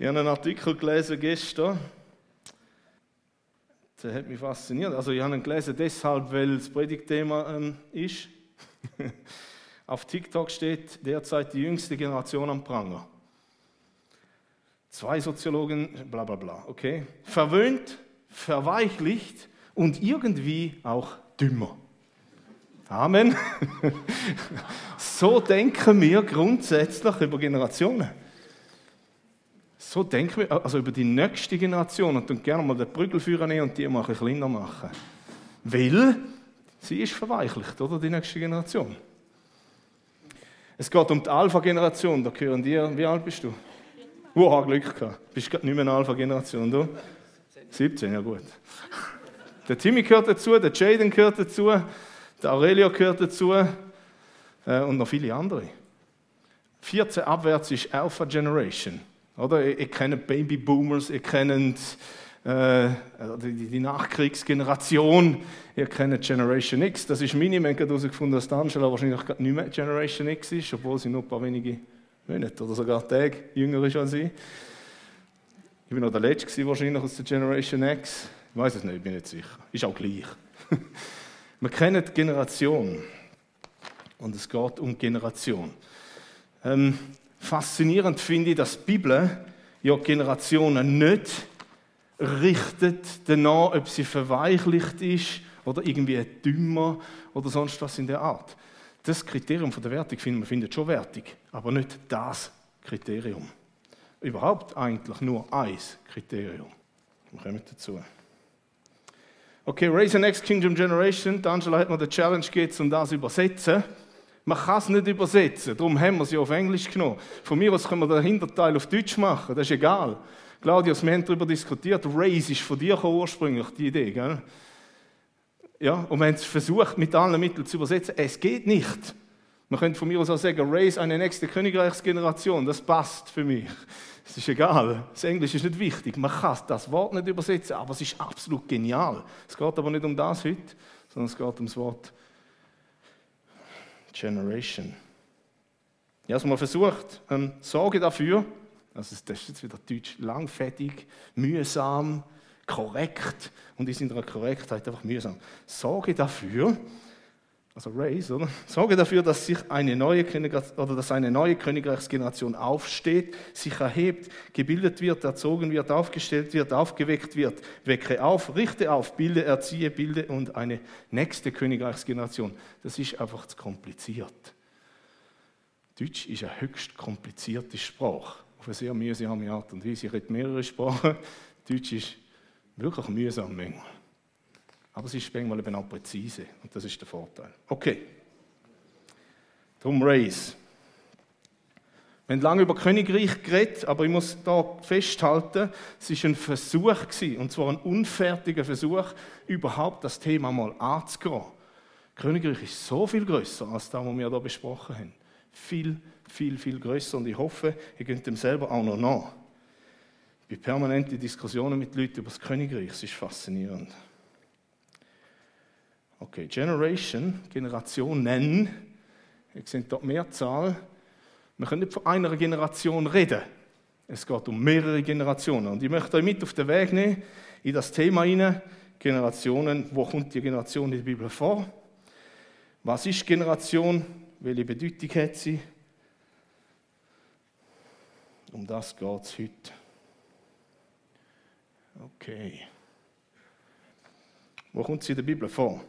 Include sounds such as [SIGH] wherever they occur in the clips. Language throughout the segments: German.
Ich habe einen Artikel gelesen gestern. Der hat mich fasziniert. Also ich habe ihn gelesen deshalb, weil das Predigtthema ähm, ist. [LAUGHS] Auf TikTok steht derzeit die jüngste Generation am Pranger. Zwei Soziologen, bla bla bla, okay? Verwöhnt, verweichlicht und irgendwie auch dümmer. Amen. [LAUGHS] so denken wir grundsätzlich über Generationen. So denken wir also über die nächste Generation und dann gerne mal den Prügelführer nehmen und die mal ein kleiner machen. Weil sie ist verweichlicht, oder? Die nächste Generation. Es geht um die Alpha-Generation, da gehören die. Wie alt bist du? Wow, Glück gehabt. Bist nicht mehr eine Alpha-Generation, du? 17, ja gut. Der Timmy gehört dazu, der Jaden gehört dazu, der Aurelio gehört dazu äh, und noch viele andere. 14 abwärts ist Alpha Generation. Oder? Ihr, ihr kennt Baby Boomers, ihr kennt äh, die, die, Nachkriegsgeneration, ihr kennt Generation X. Das ist meine, man hat herausgefunden, dass Angela wahrscheinlich nicht mehr Generation X ist, obwohl sie nur ein paar wenige Monate oder sogar Tage jünger ist als ich. Ich bin noch der Letzte wahrscheinlich aus der Generation X. Ich weiß es nicht, ich bin nicht sicher. Ist auch gleich. [LAUGHS] Wir kennen die Generation. Und es geht um Generation. Ähm, faszinierend finde ich, dass die Bibel ja Generationen nicht richtet danach, ob sie verweichlicht ist oder irgendwie dümmer oder sonst was in der Art. Das Kriterium von der Wertung finden wir findet schon wertig, aber nicht das Kriterium. Überhaupt eigentlich nur ein Kriterium. Wir kommen dazu. Okay, Raise the Next Kingdom Generation. Angela hat mir die Challenge gegeben, um das zu übersetzen. Man kann es nicht übersetzen, darum haben wir sie auf Englisch genommen. Von mir aus können wir den Hinterteil auf Deutsch machen, das ist egal. Claudius, wir haben darüber diskutiert, Raise ist von dir ursprünglich die Idee, gell? Ja, und wir haben es versucht, mit allen Mitteln zu übersetzen. Es geht nicht. Man könnte von mir aus auch sagen, Raise eine nächste Königreichsgeneration, das passt für mich. Es ist egal, das Englisch ist nicht wichtig. Man kann das Wort nicht übersetzen, aber es ist absolut genial. Es geht aber nicht um das heute, sondern es geht um das Wort Generation. Ich habe es mal versucht, ähm, sorge dafür, also das ist jetzt wieder Deutsch, langfettig, mühsam, korrekt und ist in der Korrektheit einfach mühsam. Sorge dafür, also Race, oder? [LAUGHS] Sorge dafür, dass sich eine neue oder dass eine neue Königreichsgeneration aufsteht, sich erhebt, gebildet wird, erzogen wird, aufgestellt wird, aufgeweckt wird. Wecke auf, richte auf, bilde, erziehe, bilde und eine nächste Königreichsgeneration. Das ist einfach zu kompliziert. Deutsch ist eine höchst komplizierte Sprache, auf eine sehr mühsame Art und Weise. Ich rede mehrere Sprachen. Deutsch ist wirklich mühsam manchmal. Aber es ist manchmal eben auch präzise und das ist der Vorteil. Okay. Drum Race. Wir haben lange über Königreich geredet, aber ich muss da festhalten, es war ein Versuch gewesen, und zwar ein unfertiger Versuch, überhaupt das Thema mal anzugehen. Königreich ist so viel größer als das, was wir hier besprochen haben. Viel, viel, viel größer und ich hoffe, ihr könnt dem selber auch noch nach. Ich bin permanent in Diskussionen mit Leuten über das Königreich, es ist faszinierend. Okay, Generation, Generationen. Ihr seht dort Mehrzahl. Wir können nicht von einer Generation reden. Es geht um mehrere Generationen. Und ich möchte euch mit auf den Weg nehmen in das Thema hinein. Generationen. Wo kommt die Generation in der Bibel vor? Was ist Generation? Welche Bedeutung hat sie? Um das geht es heute. Okay. Wo kommt sie in der Bibel vor?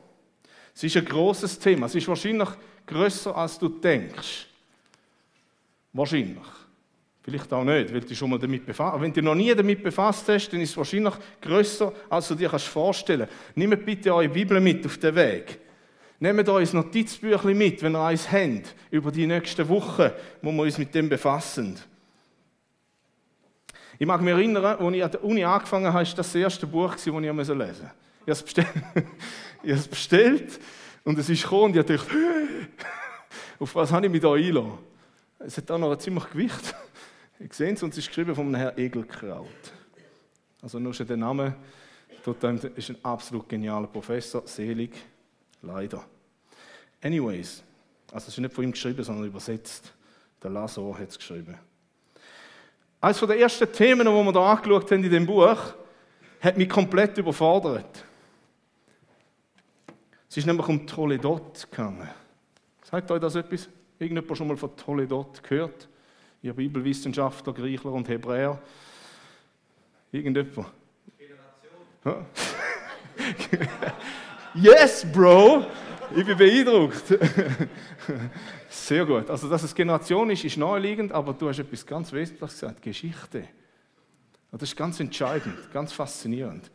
Es ist ein großes Thema. Es ist wahrscheinlich größer, als du denkst. Wahrscheinlich. Vielleicht auch nicht, weil du schon mal damit befasst Wenn du noch nie damit befasst hast, dann ist es wahrscheinlich größer, als du dir vorstellen kannst. Nehmt bitte eure Bibel mit auf den Weg. Nehmt euch ein Notizbüchlein mit, wenn ihr eins habt, über die nächsten Wochen, wo wir uns mit dem befassen. Ich mag mich erinnern, als ich an der Uni angefangen habe, war das das erste Buch, das ich lesen musste. Ich habe es bestellt, [LAUGHS] ich habe es bestellt und es ist gekommen und ich dachte, [GASPS] auf was habe ich mich da einlassen? Es hat auch noch ein ziemlich Gewicht. [LAUGHS] Ich sehe es und es ist geschrieben von einem Herrn Egelkraut. Also nur schon der Name, dort ist ein absolut genialer Professor, selig, leider. Anyways, also es ist nicht von ihm geschrieben, sondern übersetzt. Der Lazar hat es geschrieben. Eines der ersten Themen, die wir da angeschaut haben in dem Buch, hat mich komplett überfordert. Es ist nämlich um Toledot gegangen. Sagt euch das etwas? Irgendjemand schon mal von Toledot gehört? Ihr Bibelwissenschaftler, Griechler und Hebräer? Irgendjemand? Generation. [LAUGHS] yes, Bro! Ich bin beeindruckt. [LAUGHS] Sehr gut. Also, dass es Generation ist, ist naheliegend, aber du hast etwas ganz Wesentliches gesagt: Geschichte. Das ist ganz entscheidend, ganz faszinierend.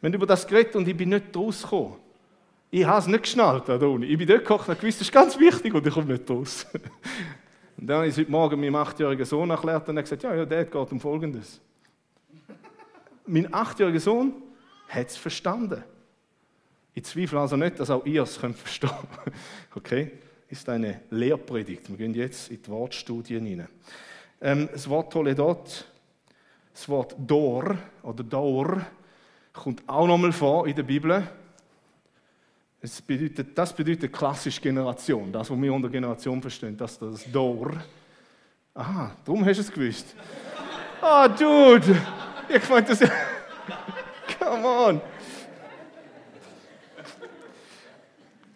Wenn du über das geredet und ich bin nicht rausgekommen, ich habe es nicht geschnallt, Adoni. Ich bin dort gekocht und gewusst, das ist ganz wichtig und ich komme nicht raus. [LAUGHS] Und dann habe ich heute Morgen meinem achtjährigen Sohn erklärt und er gesagt, ja, ja, Dad geht um Folgendes. Mein achtjähriger Sohn hat es verstanden. Ich zweifle also nicht, dass auch ihr es könnt verstehen [LAUGHS] Okay? Ist eine Lehrpredigt. Wir gehen jetzt in die Wortstudien hinein. Ähm, das Wort Toledot, das Wort Dor oder Dor, kommt auch nochmal vor in der Bibel. Das bedeutet, das bedeutet klassisch Generation, das, was wir unter Generation verstehen, das das Dor. Aha, darum hast du es gewusst. Ah, oh, Dude! Ich meine, das. [LAUGHS] Come on!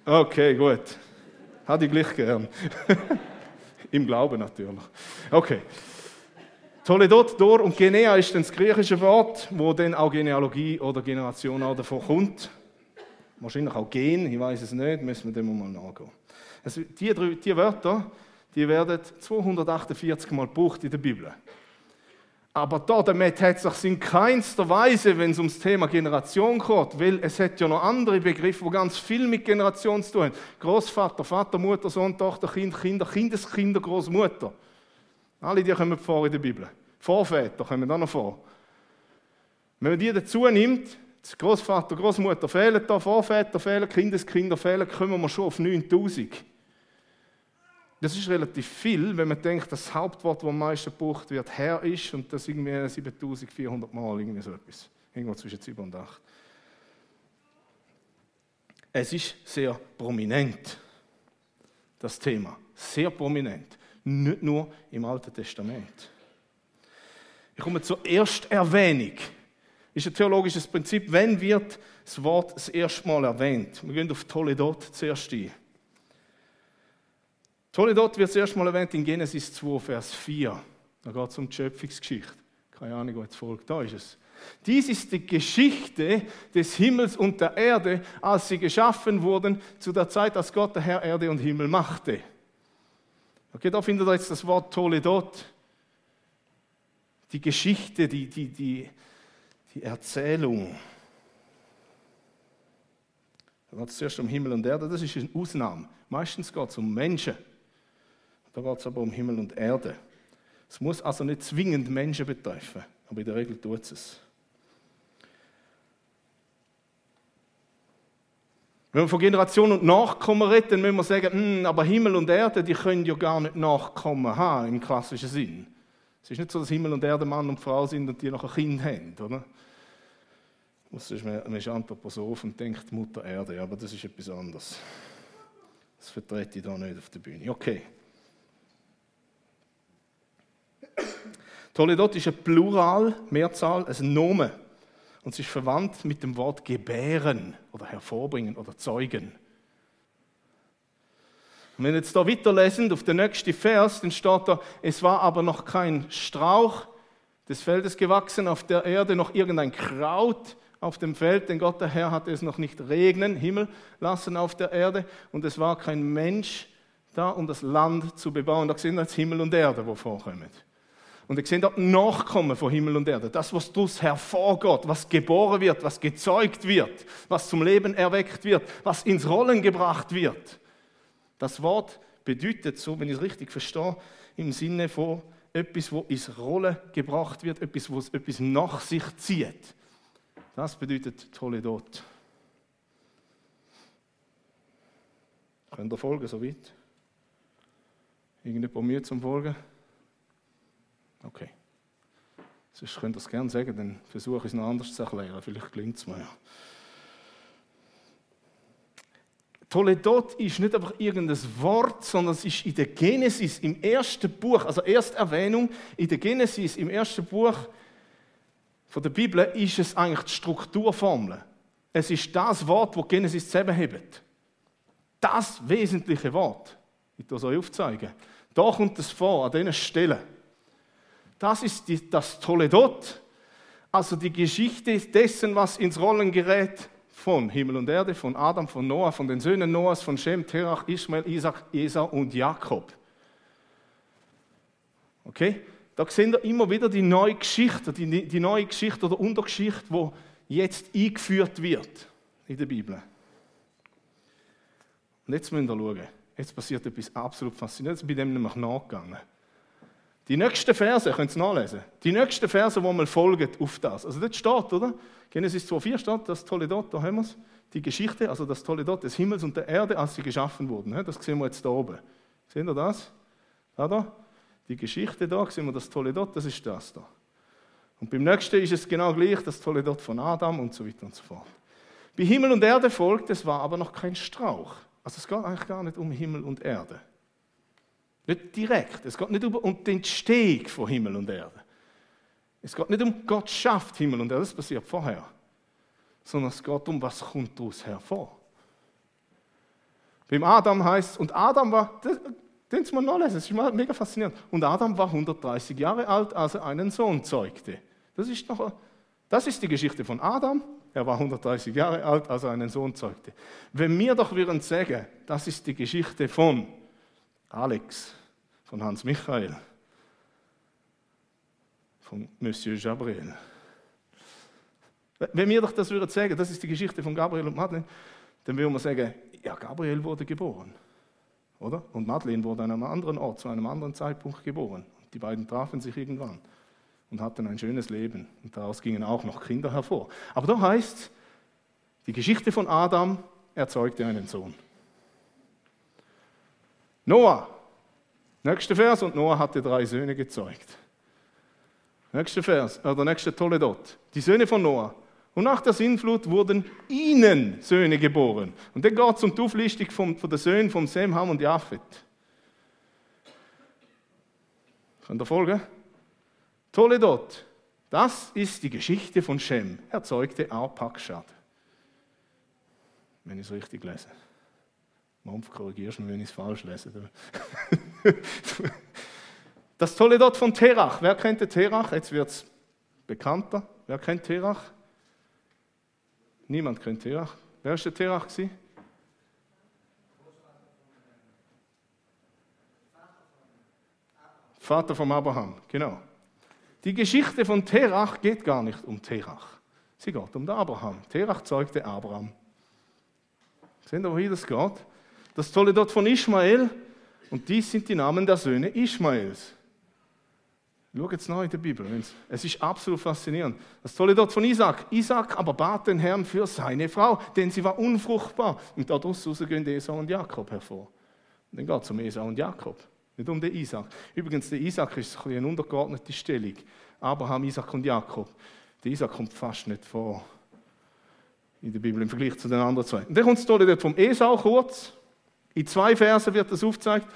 Okay, gut. Hatte ich gleich gern. [LAUGHS] Im Glauben natürlich. Okay. Toledot, Dor und Genea ist das griechische Wort, wo dann auch Genealogie oder Generation auch davon kommt. Wahrscheinlich auch Gen, ich weiß es nicht, müssen wir dem mal nachgehen. Also die, drei, die Wörter, die werden 248 Mal gebraucht in der Bibel. Aber da damit hat es sich in keinster Weise, wenn es ums Thema Generation geht, weil es hat ja noch andere Begriffe, die ganz viel mit Generation zu tun haben. Großvater, Vater, Mutter, Sohn, Tochter, Kind, Kinder, Kindeskinder, Großmutter. Alle die kommen vor in der Bibel. Vorväter kommen auch noch vor. Wenn man die dazu nimmt, Großvater, Großmutter fehlen da, Vorväter fehlen, Kindeskinder fehlen, kommen wir schon auf 9000. Das ist relativ viel, wenn man denkt, das Hauptwort, das am meisten gebraucht wird, Herr ist und das irgendwie 7400 Mal, irgendwie so etwas. Irgendwo zwischen 7 und 8. Es ist sehr prominent, das Thema. Sehr prominent. Nicht nur im Alten Testament. Ich komme zur Ersterwähnung ist ein theologisches Prinzip. Wenn wird das Wort das erste Mal erwähnt? Wir gehen auf Toledot zuerst ein. Toledot wird das erste Mal erwähnt in Genesis 2, Vers 4. Da geht es um die Schöpfungsgeschichte. Keine Ahnung, jetzt folgt. Da ist es. Dies ist die Geschichte des Himmels und der Erde, als sie geschaffen wurden, zu der Zeit, als Gott der Herr Erde und Himmel machte. Okay, da findet ihr jetzt das Wort Toledot. Die Geschichte, die, die, die, die Erzählung. Da geht es zuerst um Himmel und Erde, das ist eine Ausnahme. Meistens geht es um Menschen. Da geht es aber um Himmel und Erde. Es muss also nicht zwingend Menschen betreffen, aber in der Regel tut es. Wenn wir von Generation und Nachkommen reden, dann müssen wir sagen, hm, aber Himmel und Erde, die können ja gar nicht Nachkommen haben im klassischen Sinn. Es ist nicht so, dass Himmel und Erde Mann und Frau sind und die noch ein Kind haben, oder? Man ist Anthroposoph und denkt Mutter Erde, aber das ist etwas anderes. Das vertrete ich da nicht auf der Bühne. Okay. Toledot ist ein Plural, Mehrzahl, ein Name. Und es ist verwandt mit dem Wort gebären oder hervorbringen oder zeugen. Und wenn wir jetzt da weiterlesen, auf den nächsten Vers, dann steht da, es war aber noch kein Strauch des Feldes gewachsen, auf der Erde noch irgendein Kraut auf dem Feld, denn Gott der Herr hatte es noch nicht regnen, Himmel lassen auf der Erde, und es war kein Mensch da, um das Land zu bebauen. Da sehen wir jetzt Himmel und Erde, wo vorkommen. Und ihr seht dort Nachkommen von Himmel und Erde. Das, was daraus hervorgeht, was geboren wird, was gezeugt wird, was zum Leben erweckt wird, was ins Rollen gebracht wird. Das Wort bedeutet so, wenn ich es richtig verstehe, im Sinne von etwas, wo ins Rollen gebracht wird, etwas, wo es etwas nach sich zieht. Das bedeutet Toledot. Könnt ihr folgen, so weit? Irgendjemand Mühe zum Folgen? Okay. Sonst könnt ihr es gerne sagen, dann versuche ich es noch anders zu erklären. Vielleicht gelingt es mir ja. Toledot ist nicht einfach irgendein Wort, sondern es ist in der Genesis, im ersten Buch, also Ersterwähnung in der Genesis, im ersten Buch von der Bibel, ist es eigentlich die Strukturformel. Es ist das Wort, das Genesis zusammenhebt. Das wesentliche Wort. Ich es euch aufzeigen. Da kommt es vor, an diesen Stellen. Das ist die, das Toledot, also die Geschichte dessen, was ins Rollen gerät von Himmel und Erde, von Adam, von Noah, von den Söhnen Noahs, von Shem, Terach, Ismael, Isaac, Esau und Jakob. Okay? Da sehen wir immer wieder die neue Geschichte, die, die neue Geschichte oder Untergeschichte, die jetzt eingeführt wird in der Bibel. Und jetzt müssen wir schauen. Jetzt passiert etwas absolut Faszinierendes. Bin dem nämlich nachgegangen. Die nächsten Verse, könnt ihr nachlesen, die nächsten Verse, die mal folgen auf das. Also dort steht, oder? Genesis 2,4 steht, das tolle dort, da haben wir es. Die Geschichte, also das tolle dort des Himmels und der Erde, als sie geschaffen wurden. Das sehen wir jetzt da oben. Sehen ihr das? Da, da. Die Geschichte da, sehen wir das tolle dort, das ist das da. Und beim nächsten ist es genau gleich, das tolle dort von Adam und so weiter und so fort. Bei Himmel und Erde folgt, es war aber noch kein Strauch. Also es geht eigentlich gar nicht um Himmel und Erde. Nicht direkt. Es geht nicht um den Steg von Himmel und Erde. Es geht nicht um Gott schafft Himmel und Erde, das passiert vorher. Sondern es geht um, was kommt daraus hervor. Beim Adam heißt und Adam war, den mal nachlesen, das ist mega faszinierend. Und Adam war 130 Jahre alt, als er einen Sohn zeugte. Das ist, noch, das ist die Geschichte von Adam. Er war 130 Jahre alt, als er einen Sohn zeugte. Wenn wir doch würden sagen, das ist die Geschichte von Alex, von Hans Michael, von Monsieur Gabriel. Wenn wir doch das würden sagen, das ist die Geschichte von Gabriel und Madeleine, dann würden wir sagen, ja, Gabriel wurde geboren. Oder? Und Madeleine wurde an einem anderen Ort, zu einem anderen Zeitpunkt geboren. Die beiden trafen sich irgendwann und hatten ein schönes Leben. Und daraus gingen auch noch Kinder hervor. Aber da heißt die Geschichte von Adam erzeugte einen Sohn. Noah, nächster Vers, und Noah hatte drei Söhne gezeugt. Nächster Vers, oder nächste tolle dort. Die Söhne von Noah. Und nach der Sintflut wurden ihnen Söhne geboren. Und dann geht es um die Auflistung von, von den Söhnen von Sem, Ham und Japhet. Könnt ihr folgen? Toledot. Das ist die Geschichte von Shem. Er zeugte Arpakshad. Wenn ich es richtig lese. Mampf, korrigierst du mich, wenn ich es falsch lese. [LAUGHS] [LAUGHS] Das Tolle dort von Terach. Wer kennt Terach? Jetzt wird es bekannter. Wer kennt Terach? Niemand kennt Terach. Wer war der Terach? Gewesen? Vater von Abraham, genau. Die Geschichte von Terach geht gar nicht um Terach. Sie geht um den Abraham. Terach zeugte Abraham. Sehen Sie, wohin das geht? Das Tolle dort von Ismael. Und dies sind die Namen der Söhne Ismaels. Schau jetzt nach in der Bibel. Es ist absolut faszinierend. Das Tolle dort von Isaac. Isaac aber bat den Herrn für seine Frau, denn sie war unfruchtbar. Und daraus gehen Esau und Jakob hervor. Und dann geht es um Esau und Jakob, nicht um den Isaac. Übrigens, der Isaac ist ein eine untergeordnete Stellung. Abraham, Isaac und Jakob. Der Isaac kommt fast nicht vor in der Bibel im Vergleich zu den anderen zwei. Und dann kommt das Tolle dort vom Esau kurz. In zwei Versen wird das aufgezeigt.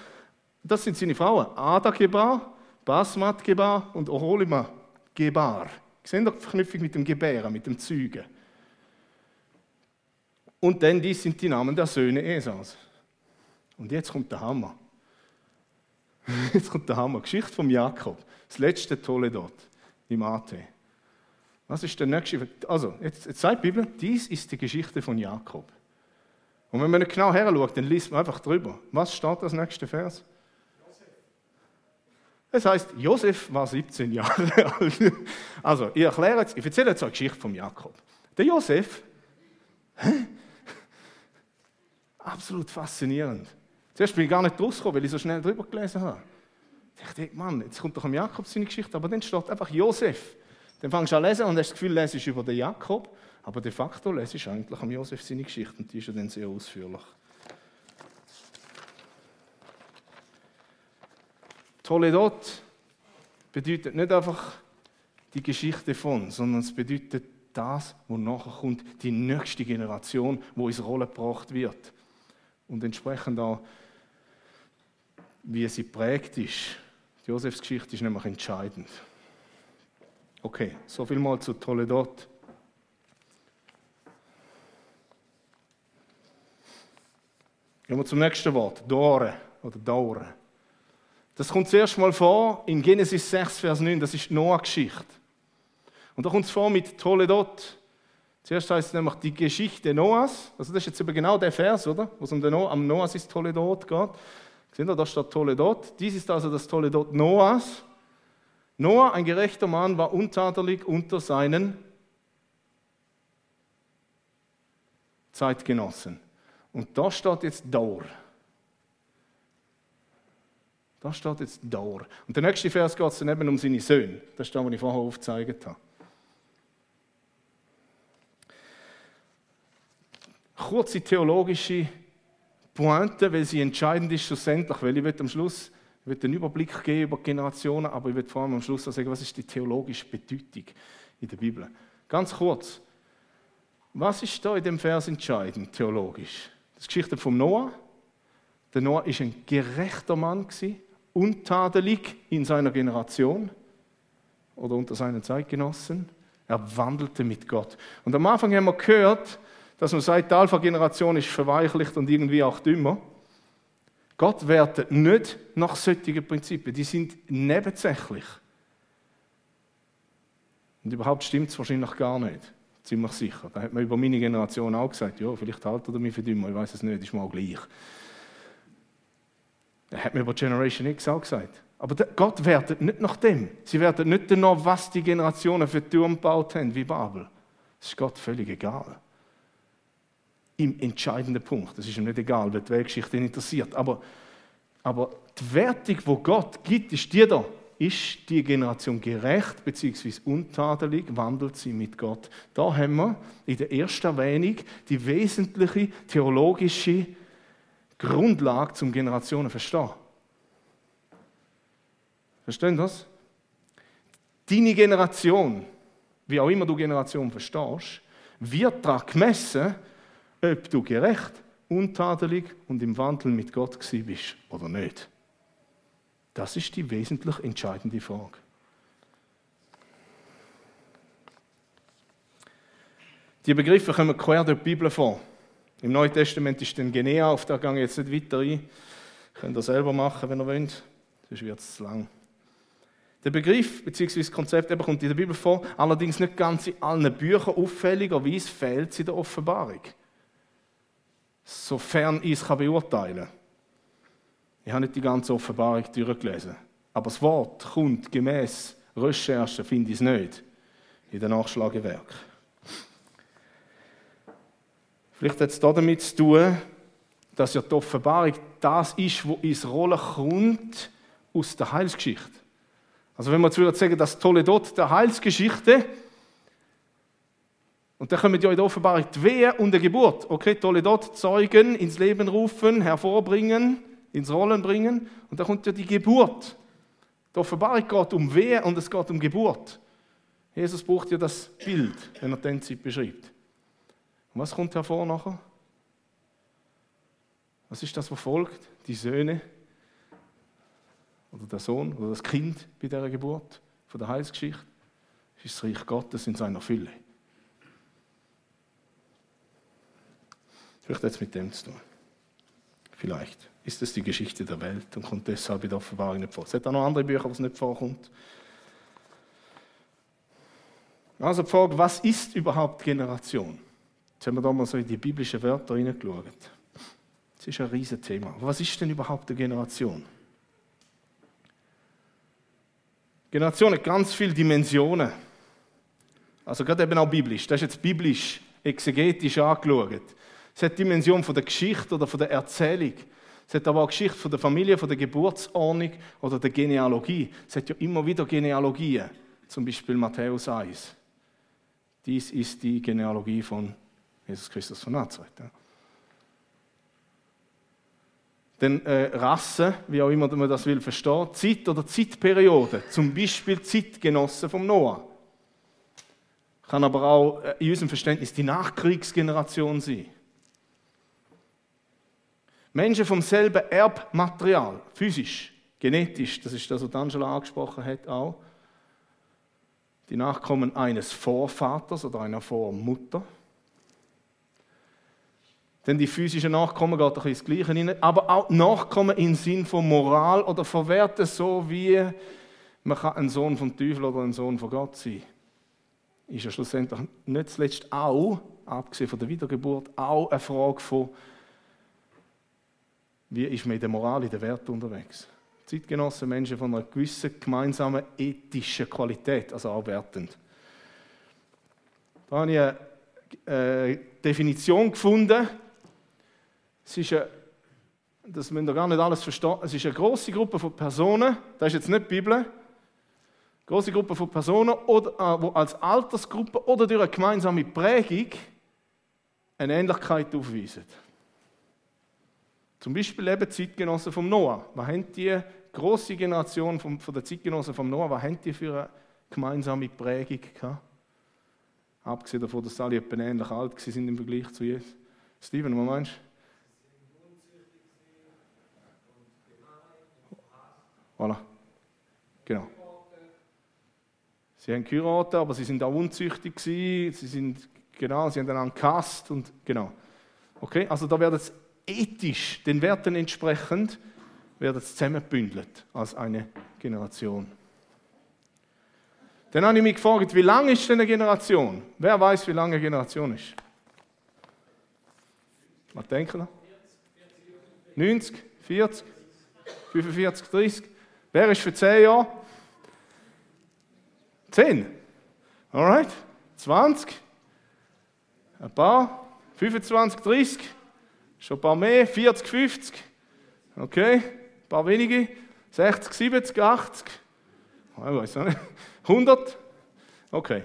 Das sind seine Frauen. Ada Gebar Basmat Gebar und Oholima Gebar. Sehen Sie die Verknüpfung mit dem Gebären, mit dem Zügen. Und dann, dies sind die Namen der Söhne Esaus. Und jetzt kommt der Hammer. [LAUGHS] Jetzt kommt der Hammer. Geschichte von Jakob. Das letzte Tolle dort im AT. Was ist der nächste? Also, jetzt, jetzt sagt die Bibel, dies ist die Geschichte von Jakob. Und wenn man nicht genau her dann liest man einfach drüber. Was steht als nächster Vers? Es heißt, Josef war 17 Jahre [LAUGHS] alt. Also, ich erkläre jetzt, ich erzähle jetzt eine Geschichte von Jakob. Der Josef, hä? absolut faszinierend. Zuerst bin ich gar nicht rausgekommen, weil ich so schnell drüber gelesen habe. Ich dachte, Mann, jetzt kommt doch am Jakob seine Geschichte, aber dann steht einfach Josef. Dann fangst du an lesen und hast das Gefühl, lesest über den Jakob, aber de facto lesest du eigentlich am Josef seine Geschichte und die ist ja dann sehr ausführlich. Toledot bedeutet nicht einfach die Geschichte von, sondern es bedeutet das, was nachher kommt, die nächste Generation, wo ins Rollen gebracht wird. und entsprechend auch, wie sie prägt ist. Die Josefs Geschichte ist nämlich entscheidend. Okay, so viel mal zu Toledot. Gehen wir zum nächsten Wort, Dore oder Daure. Das kommt zuerst mal vor in Genesis 6, Vers 9, das ist Noah-Geschichte. Und da kommt es vor mit Toledot. Zuerst heißt es nämlich die Geschichte Noahs. Also das ist jetzt eben genau der Vers, oder? Wo es um den Noah, am Noahs ist Toledot geht. Seht ihr, da steht Toledot. Dies ist also das Toledot Noahs. Noah, ein gerechter Mann, war untadelig unter seinen Zeitgenossen. Und da steht jetzt Daur. Da steht jetzt Daur. Und der nächste Vers geht dann eben um seine Söhne. Das ist das, was ich vorher aufgezeigt habe. Kurze theologische Pointe, weil sie entscheidend ist schlussendlich, weil ich am Schluss ich will einen Überblick geben über Generationen, aber ich will vor allem am Schluss sagen, was ist die theologische Bedeutung in der Bibel. Ganz kurz, was ist da in dem Vers entscheidend theologisch? Das ist die Geschichte von Noah. Der Noah ist ein gerechter Mann untadelig in seiner Generation oder unter seinen Zeitgenossen. Er wandelte mit Gott. Und am Anfang haben wir gehört, dass man sagt, die Alpha-Generation ist verweichlicht und irgendwie auch dümmer. Gott wertet nicht nach solchen Prinzipien. Die sind nebensächlich. Und überhaupt stimmt es wahrscheinlich gar nicht. Ziemlich sicher. Da hat man über meine Generation auch gesagt, ja, vielleicht haltet er mich für dümmer, ich weiß es nicht, ist mir auch gleich. Das hat man über Generation X auch gesagt. Aber Gott wertet nicht nach dem. Sie wertet nicht danach, was die Generationen für Türme gebaut haben, wie Babel. Das ist Gott völlig egal. Im entscheidenden Punkt. Das ist ihm nicht egal, weil die Weltgeschichte interessiert. Aber, aber die Wertung, die Gott gibt, ist die da. Ist die Generation gerecht bzw. untadelig, wandelt sie mit Gott? Da haben wir in der ersten Erwähnung die wesentliche theologische Grundlage zum Generationen verstehen. Verstehen das? Deine Generation, wie auch immer du Generation verstehst, wird daran gemessen, ob du gerecht, untadelig und im Wandel mit Gott bist oder nicht. Das ist die wesentlich entscheidende Frage. Die Begriffe kommen quer durch die Bibel vor. Im Neuen Testament ist dann Genea, auf da gehe jetzt nicht weiter ein. Könnt ihr selber machen, wenn ihr wollt, sonst wird es zu lang. Der Begriff bzw. das Konzept eben kommt in der Bibel vor, allerdings nicht ganz in allen Büchern auffälligerweise fehlt es in der Offenbarung. Sofern ich es beurteilen kann. Ich habe nicht die ganze Offenbarung durchgelesen. Aber das Wort kommt gemäß Recherche, finde ich es nicht, in den Nachschlagewerken. Vielleicht hat es damit zu tun, dass ja die Offenbarung das ist, was ins Rollen kommt aus der Heilsgeschichte. Also wenn wir jetzt würden sagen, das tolle Dort der Heilsgeschichte, und dann kommen ja in der Offenbarung die Wehe und die Geburt. Okay, tolle Dort Zeugen ins Leben rufen, hervorbringen, ins Rollen bringen. Und dann kommt ja die Geburt. Die Offenbarung geht um Wehe und es geht um Geburt. Jesus braucht ja das Bild, wenn er den Zeit beschreibt. Und was kommt hervor nachher? Was ist das, was folgt? Die Söhne oder der Sohn oder das Kind bei dieser Geburt von der Heilsgeschichte? Ist das Reich Gottes in seiner Fülle. Vielleicht hat es mit dem zu tun. Vielleicht ist es die Geschichte der Welt und kommt deshalb in der Offenbarung nicht vor. Es hat auch noch andere Bücher, wo es nicht vorkommt. Also die Frage, was ist überhaupt Generation? Jetzt haben wir da mal so in die biblischen Wörter hineingeschaut. Das ist ein riesiges Thema. Was ist denn überhaupt eine Generation? Generation hat ganz viele Dimensionen. Also gerade eben auch biblisch. Das ist jetzt biblisch, exegetisch angeschaut. Es hat die Dimension von der Geschichte oder von der Erzählung. Es hat aber auch Geschichte von der Familie, von der Geburtsordnung oder der Genealogie. Es hat ja immer wieder Genealogien. Zum Beispiel Matthäus 1. Dies ist die Genealogie von Jesus Christus von Nazareth. Ja. Dann äh, Rasse, wie auch immer man das will verstehen, Zeit oder Zeitperiode, zum Beispiel Zeitgenossen vom Noah. Kann aber auch äh, in unserem Verständnis die Nachkriegsgeneration sein. Menschen vom selben Erbmaterial, physisch, genetisch, das ist das, was Angela angesprochen hat auch. Die Nachkommen eines Vorvaters oder einer Vormutter. Denn die physischen Nachkommen geht bisschen das Gleiche rein, aber auch Nachkommen im Sinn von Moral oder von Werten, so wie man kann ein Sohn vom Teufel oder ein Sohn von Gott sein. Ist ja schlussendlich nicht zuletzt auch, abgesehen von der Wiedergeburt, auch eine Frage von, wie ist man in der Moral, in der Wert unterwegs. Zeitgenossen, Menschen von einer gewissen gemeinsamen ethischen Qualität, also auch wertend. Da habe ich eine äh, Definition gefunden, es ist eine, das müsst ihr gar nicht alles verstehen, es ist eine große Gruppe von Personen, das ist jetzt nicht die Bibel, eine große Gruppe von Personen, oder, äh, die als Altersgruppe oder durch eine gemeinsame Prägung eine Ähnlichkeit aufweisen. Zum Beispiel eben die Zeitgenossen vom Noah. Was haben die große Generation von, von der Zeitgenossen vom Noah, was haben die für eine gemeinsame Prägung gehabt? Abgesehen davon, dass alle etwa ähnlich alt sind im Vergleich zu Jesus. Steven, was meinst du? Voilà. Genau. Sie haben geheiratet, aber sie sind auch unzüchtig gewesen. Sie sind, genau, sie haben einander gehasst und genau. Okay, also da wird es ethisch, den Werten entsprechend, wird es zusammengebündelt als eine Generation. Dann habe ich mich gefragt, wie lange ist denn eine Generation? Wer weiß, wie lange eine Generation ist? Was denken Sie? 90, 40, 45, 30? Wer ist für 10 Jahre? 10. Alright? 20. Ein paar. 25, 30. Schon ein paar mehr. 40, 50. Okay. Ein paar wenige. 60, 70, 80. Ich weiß nicht. [LAUGHS] 100. Okay.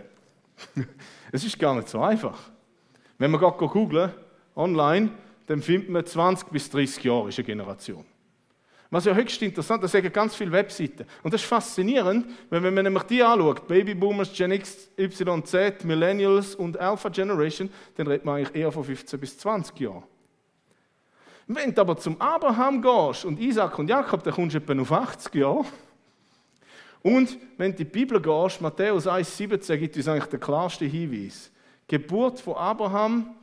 [LAUGHS] Es ist gar nicht so einfach. Wenn man gerade googelt, online, dann findet man 20 bis 30 Jahre ist eine Generation. Was ja höchst interessant, das sagen ganz viele Webseiten. Und das ist faszinierend, weil wenn man nämlich die anschaut, Babyboomers, Gen X, Y, Z, Millennials und Alpha Generation, dann redet man eigentlich eher von 15 bis 20 Jahren. Wenn du aber zum Abraham gehst und Isaac und Jakob, dann kommst du etwa auf 80 Jahre. Und wenn du in die Bibel gehst, Matthäus 1,17 gibt uns eigentlich den klarsten Hinweis. Geburt von Abraham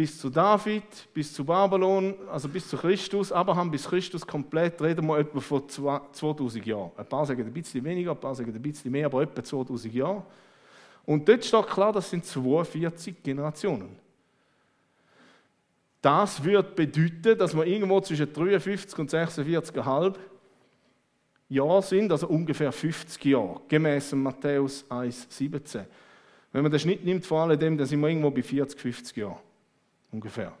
bis zu David, bis zu Babylon, also bis zu Christus, Abraham bis Christus komplett, reden wir etwa von 2000 Jahren. Ein paar sagen ein bisschen weniger, ein paar sagen ein bisschen mehr, aber etwa 2000 Jahre. Und dort steht klar, das sind 42 Generationen. Das würde bedeuten, dass wir irgendwo zwischen 53 und 46,5 Jahren sind, also ungefähr 50 Jahre, gemäß Matthäus 1,17. Wenn man den Schnitt nimmt vor allem, dann sind wir irgendwo bei 40, 50 Jahren ungefähr.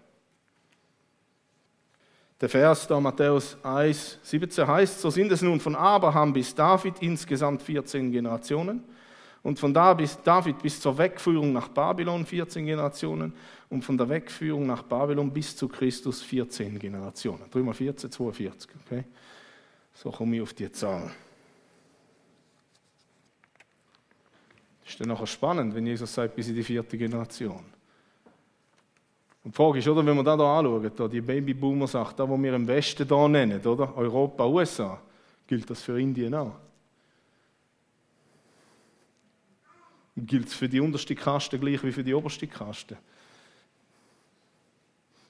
Der Vers da Matthäus 1, 17 heißt, so sind es nun von Abraham bis David insgesamt 14 Generationen und von David bis zur Wegführung nach Babylon 14 Generationen und von der Wegführung nach Babylon bis zu Christus 14 Generationen. Drüber 14, 42. Okay? So komme ich auf die Zahl. Ist dann nachher spannend, wenn Jesus sagt, bis in die vierte Generation. Und die Frage ist, oder, wenn wir da hier anschauen, da die Babyboomer-Sache, da, wo wir im Westen da nennen, oder? Europa, USA, gilt das für Indien auch? Gilt es für die unterste Kaste gleich wie für die oberste Kaste?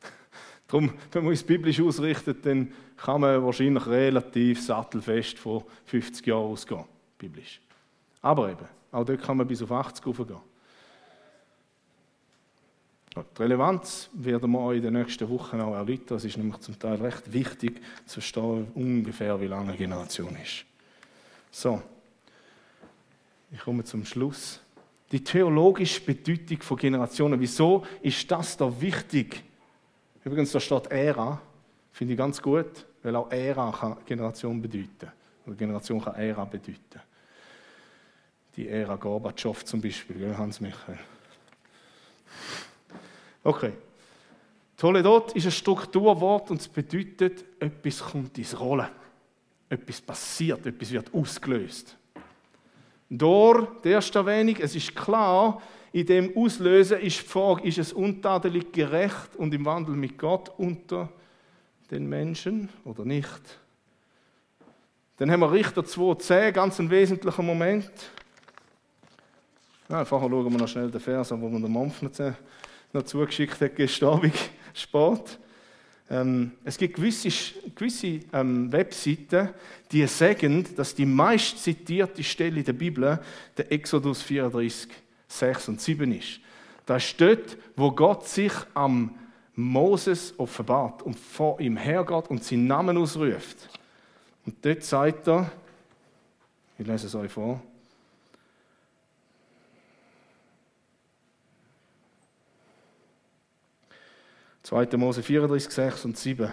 [LAUGHS] Darum, wenn man es biblisch ausrichtet, dann kann man wahrscheinlich relativ sattelfest von 50 Jahren ausgehen, biblisch. Aber eben, auch dort kann man bis auf 80 raufgehen. Die Relevanz werden wir euch in den nächsten Wochen auch erläutern. Es ist nämlich zum Teil recht wichtig zu verstehen, ungefähr wie lange eine Generation ist. So, ich komme zum Schluss. Die theologische Bedeutung von Generationen. Wieso ist das da wichtig? Übrigens, da steht Ära. Finde ich ganz gut, weil auch Ära kann Generation bedeuten. Oder Generation kann Ära bedeuten. Die Ära Gorbatschow zum Beispiel, Hans-Michael. Okay. Toledot ist ein Strukturwort und es bedeutet, etwas kommt ins Rollen. Etwas passiert, etwas wird ausgelöst. Durch die erste Erwähnung, es ist klar, in dem Auslösen ist die Frage, ist es untadelig gerecht und im Wandel mit Gott unter den Menschen oder nicht? Dann haben wir Richter 2,10, ganz ein wesentlicher Moment. Ja, vorher schauen wir noch schnell den Vers an, wo man den Mampf noch, noch zugeschickt hat, gestern [LAUGHS] Sport. Ähm, es gibt gewisse, gewisse ähm, Webseiten, die sagen, dass die meist zitierte Stelle in der Bibel der Exodus 34, 6 und 7 ist. Da steht, wo Gott sich am Moses offenbart und vor ihm hergeht und seinen Namen ausruft. Und dort sagt er, ich lese es euch vor, 2. Mose 34, 6 und 7.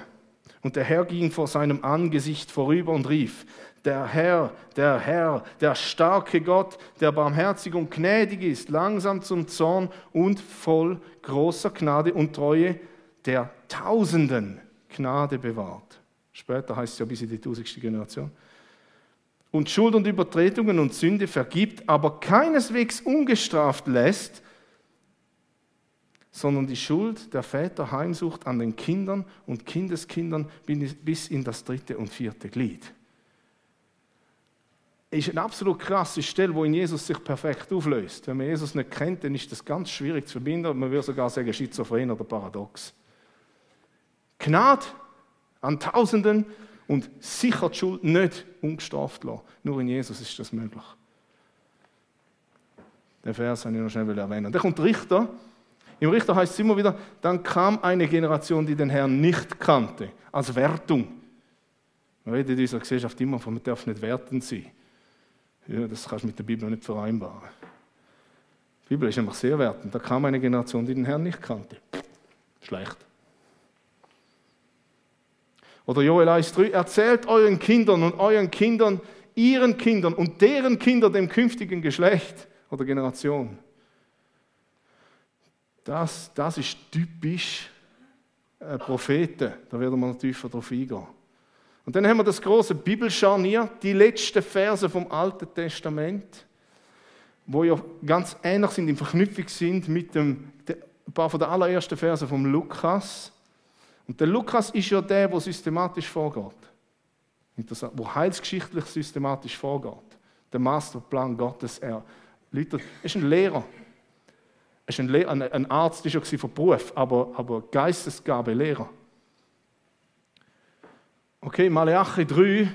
Und der Herr ging vor seinem Angesicht vorüber und rief, der Herr, der Herr, der starke Gott, der barmherzig und gnädig ist, langsam zum Zorn und voll großer Gnade und Treue, der Tausenden Gnade bewahrt. Später heißt es ja bis in die tausendste Generation. Und Schuld und Übertretungen und Sünde vergibt, aber keineswegs ungestraft lässt, sondern die Schuld der Väter heimsucht an den Kindern und Kindeskindern bis in das dritte und vierte Glied. Ist eine absolut krasse Stelle, wo in Jesus sich perfekt auflöst. Wenn man Jesus nicht kennt, dann ist das ganz schwierig zu verbinden. Man würde sogar sagen, schizophren oder paradox. Gnade an Tausenden und sicher die Schuld nicht ungestraft lassen. Nur in Jesus ist das möglich. Den Vers habe ich noch schnell erwähnen. Dann kommt der Richter im Richter heißt es immer wieder, dann kam eine Generation, die den Herrn nicht kannte, als Wertung. Man redet in dieser Gesellschaft immer von, man darf nicht wertend sein. Ja, das kannst du mit der Bibel nicht vereinbaren. Die Bibel ist einfach sehr wertend. Da kam eine Generation, die den Herrn nicht kannte. Schlecht. Oder Joel 1,3, erzählt euren Kindern und euren Kindern, ihren Kindern und deren Kindern dem künftigen Geschlecht oder Generation. Das, das ist typisch äh, Propheten. Da werden wir noch tiefer drauf eingehen. Und dann haben wir das große Bibelscharnier, die letzten Verse vom Alten Testament, wo ja ganz ähnlich sind, in Verknüpfung sind mit dem, ein paar den allerersten Versen vom Lukas. Und der Lukas ist ja der, der systematisch vorgeht. Interessant, wo heilsgeschichtlich systematisch vorgeht. Der Masterplan Gottes. Er, Leute, er ist ein Lehrer. Er ist ein, Lehrer, ein Arzt, ist ja von Beruf, aber, aber Geistesgabe, Lehrer. Okay, Malachi 3,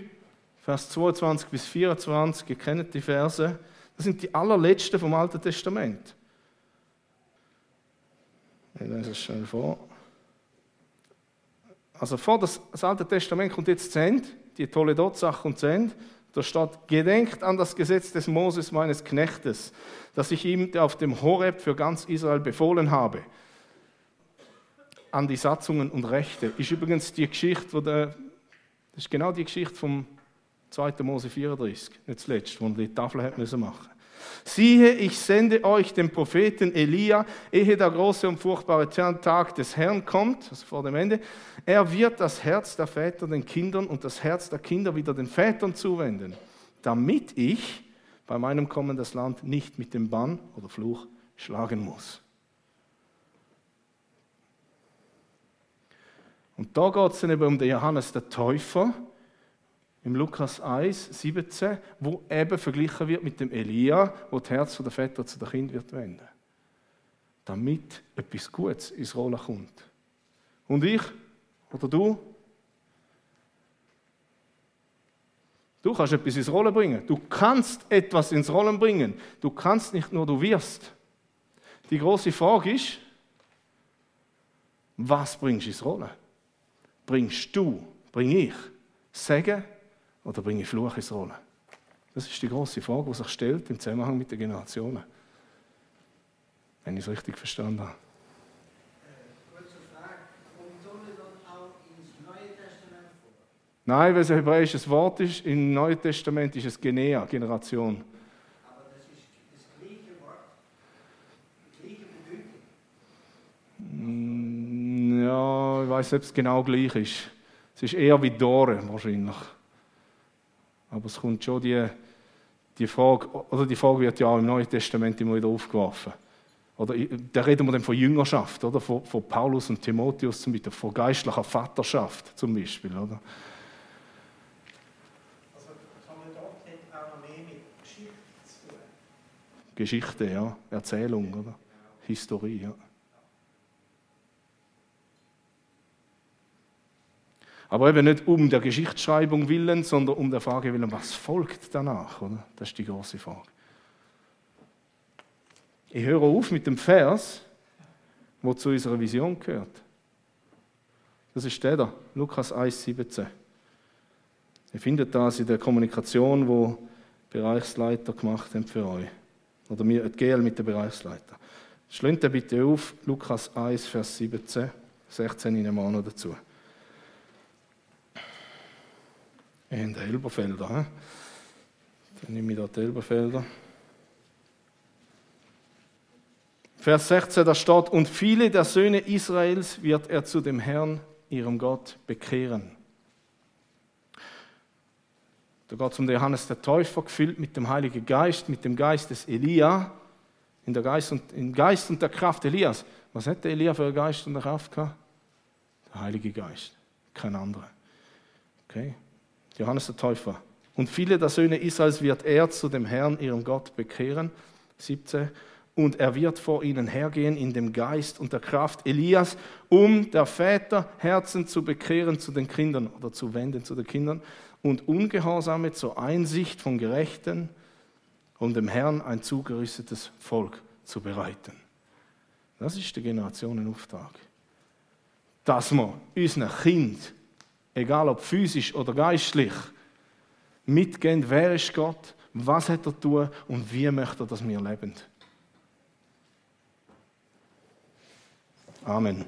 Vers 22 bis 24, ihr kennt die Verse. Das sind die allerletzten vom Alten Testament. Ich lese es schnell vor. Also vor das, das Alte Testament kommt jetzt zu Ende, die tolle Dot-Sache kommt zu Ende. Da steht, gedenkt an das Gesetz des Moses, meines Knechtes, das ich ihm auf dem Horeb für ganz Israel befohlen habe. An die Satzungen und Rechte. Ist übrigens die Geschichte, wo der, das ist genau die Geschichte vom 2. Mose 34, nicht zuletzt, wo er die Tafel hat müssen machen. Siehe, ich sende euch den Propheten Elia, ehe der große und furchtbare Tag des Herrn kommt, also vor dem Ende. Er wird das Herz der Väter den Kindern und das Herz der Kinder wieder den Vätern zuwenden, damit ich bei meinem Kommen das Land nicht mit dem Bann oder Fluch schlagen muss. Und da geht es eben um den Johannes der Täufer, im Lukas 1, 17, wo eben verglichen wird mit dem Elia, wo das Herz der Väter zu den Kind wird wenden. Damit etwas Gutes ins Rollen kommt. Und ich oder du? Du kannst etwas ins Rollen bringen. Du kannst etwas ins Rollen bringen. Du kannst nicht nur, du wirst. Die große Frage ist, was bringst du ins Rollen? Bringst du, bring ich Segen oder bringe ich Fluch ins Rollen? Das ist die große Frage, die sich stellt im Zusammenhang mit den Generationen. Wenn ich es richtig verstanden habe. Nein, weil es ein hebräisches Wort ist, im Neuen Testament ist es Genea, Generation. Aber das ist das gleiche Wort, die gleiche Bedeutung. Mm, ja, ich weiß nicht, ob es genau gleich ist. Es ist eher wie Dore wahrscheinlich. Aber es kommt schon die, die Frage, oder die Frage wird ja auch im Neuen Testament immer wieder aufgeworfen. Oder da reden wir dann von Jüngerschaft, oder? Von, von Paulus und Timotheus zum Beispiel, von geistlicher Vaterschaft zum Beispiel, oder? Also Kommandant hat auch noch mehr mit Geschichte zu tun. Geschichte, ja, Erzählung, oder? Historie, ja. Aber eben nicht um der Geschichtsschreibung willen, sondern um der Frage willen, was folgt danach, oder? Das ist die große Frage. Ich höre auf mit dem Vers, wo zu unserer Vision gehört. Das ist der da, Lukas 1,17. Ihr findet das in der Kommunikation, wo Bereichsleiter gemacht haben für euch. Oder die GL mit den Bereichsleiter. Schlönt bitte auf, Lukas 1, Vers 17, 16 in einem noch dazu. In den Elberfelder. He? Dann nehme ich da die Elberfelder. Vers 16, da steht, und viele der Söhne Israels wird er zu dem Herrn, ihrem Gott, bekehren. Da geht es um den Johannes der Täufer, gefüllt mit dem Heiligen Geist, mit dem Geist des Elia, in der Geist und, im Geist und der Kraft Elias. Was hat der Elia für einen Geist und eine Kraft gehabt? Der Heilige Geist, kein anderer. Okay? Johannes der Täufer. Und viele der Söhne Israels wird er zu dem Herrn, ihrem Gott, bekehren. 17. Und er wird vor ihnen hergehen in dem Geist und der Kraft Elias, um der Väter Herzen zu bekehren zu den Kindern oder zu wenden zu den Kindern und Ungehorsame zur Einsicht von Gerechten, um dem Herrn ein zugerüstetes Volk zu bereiten. Das ist der Generationenauftrag. Dass wir unseren Kind, egal ob physisch oder geistlich, mitgehen, wer ist Gott, was hat er tun und wie möchte er, dass wir leben. Amen.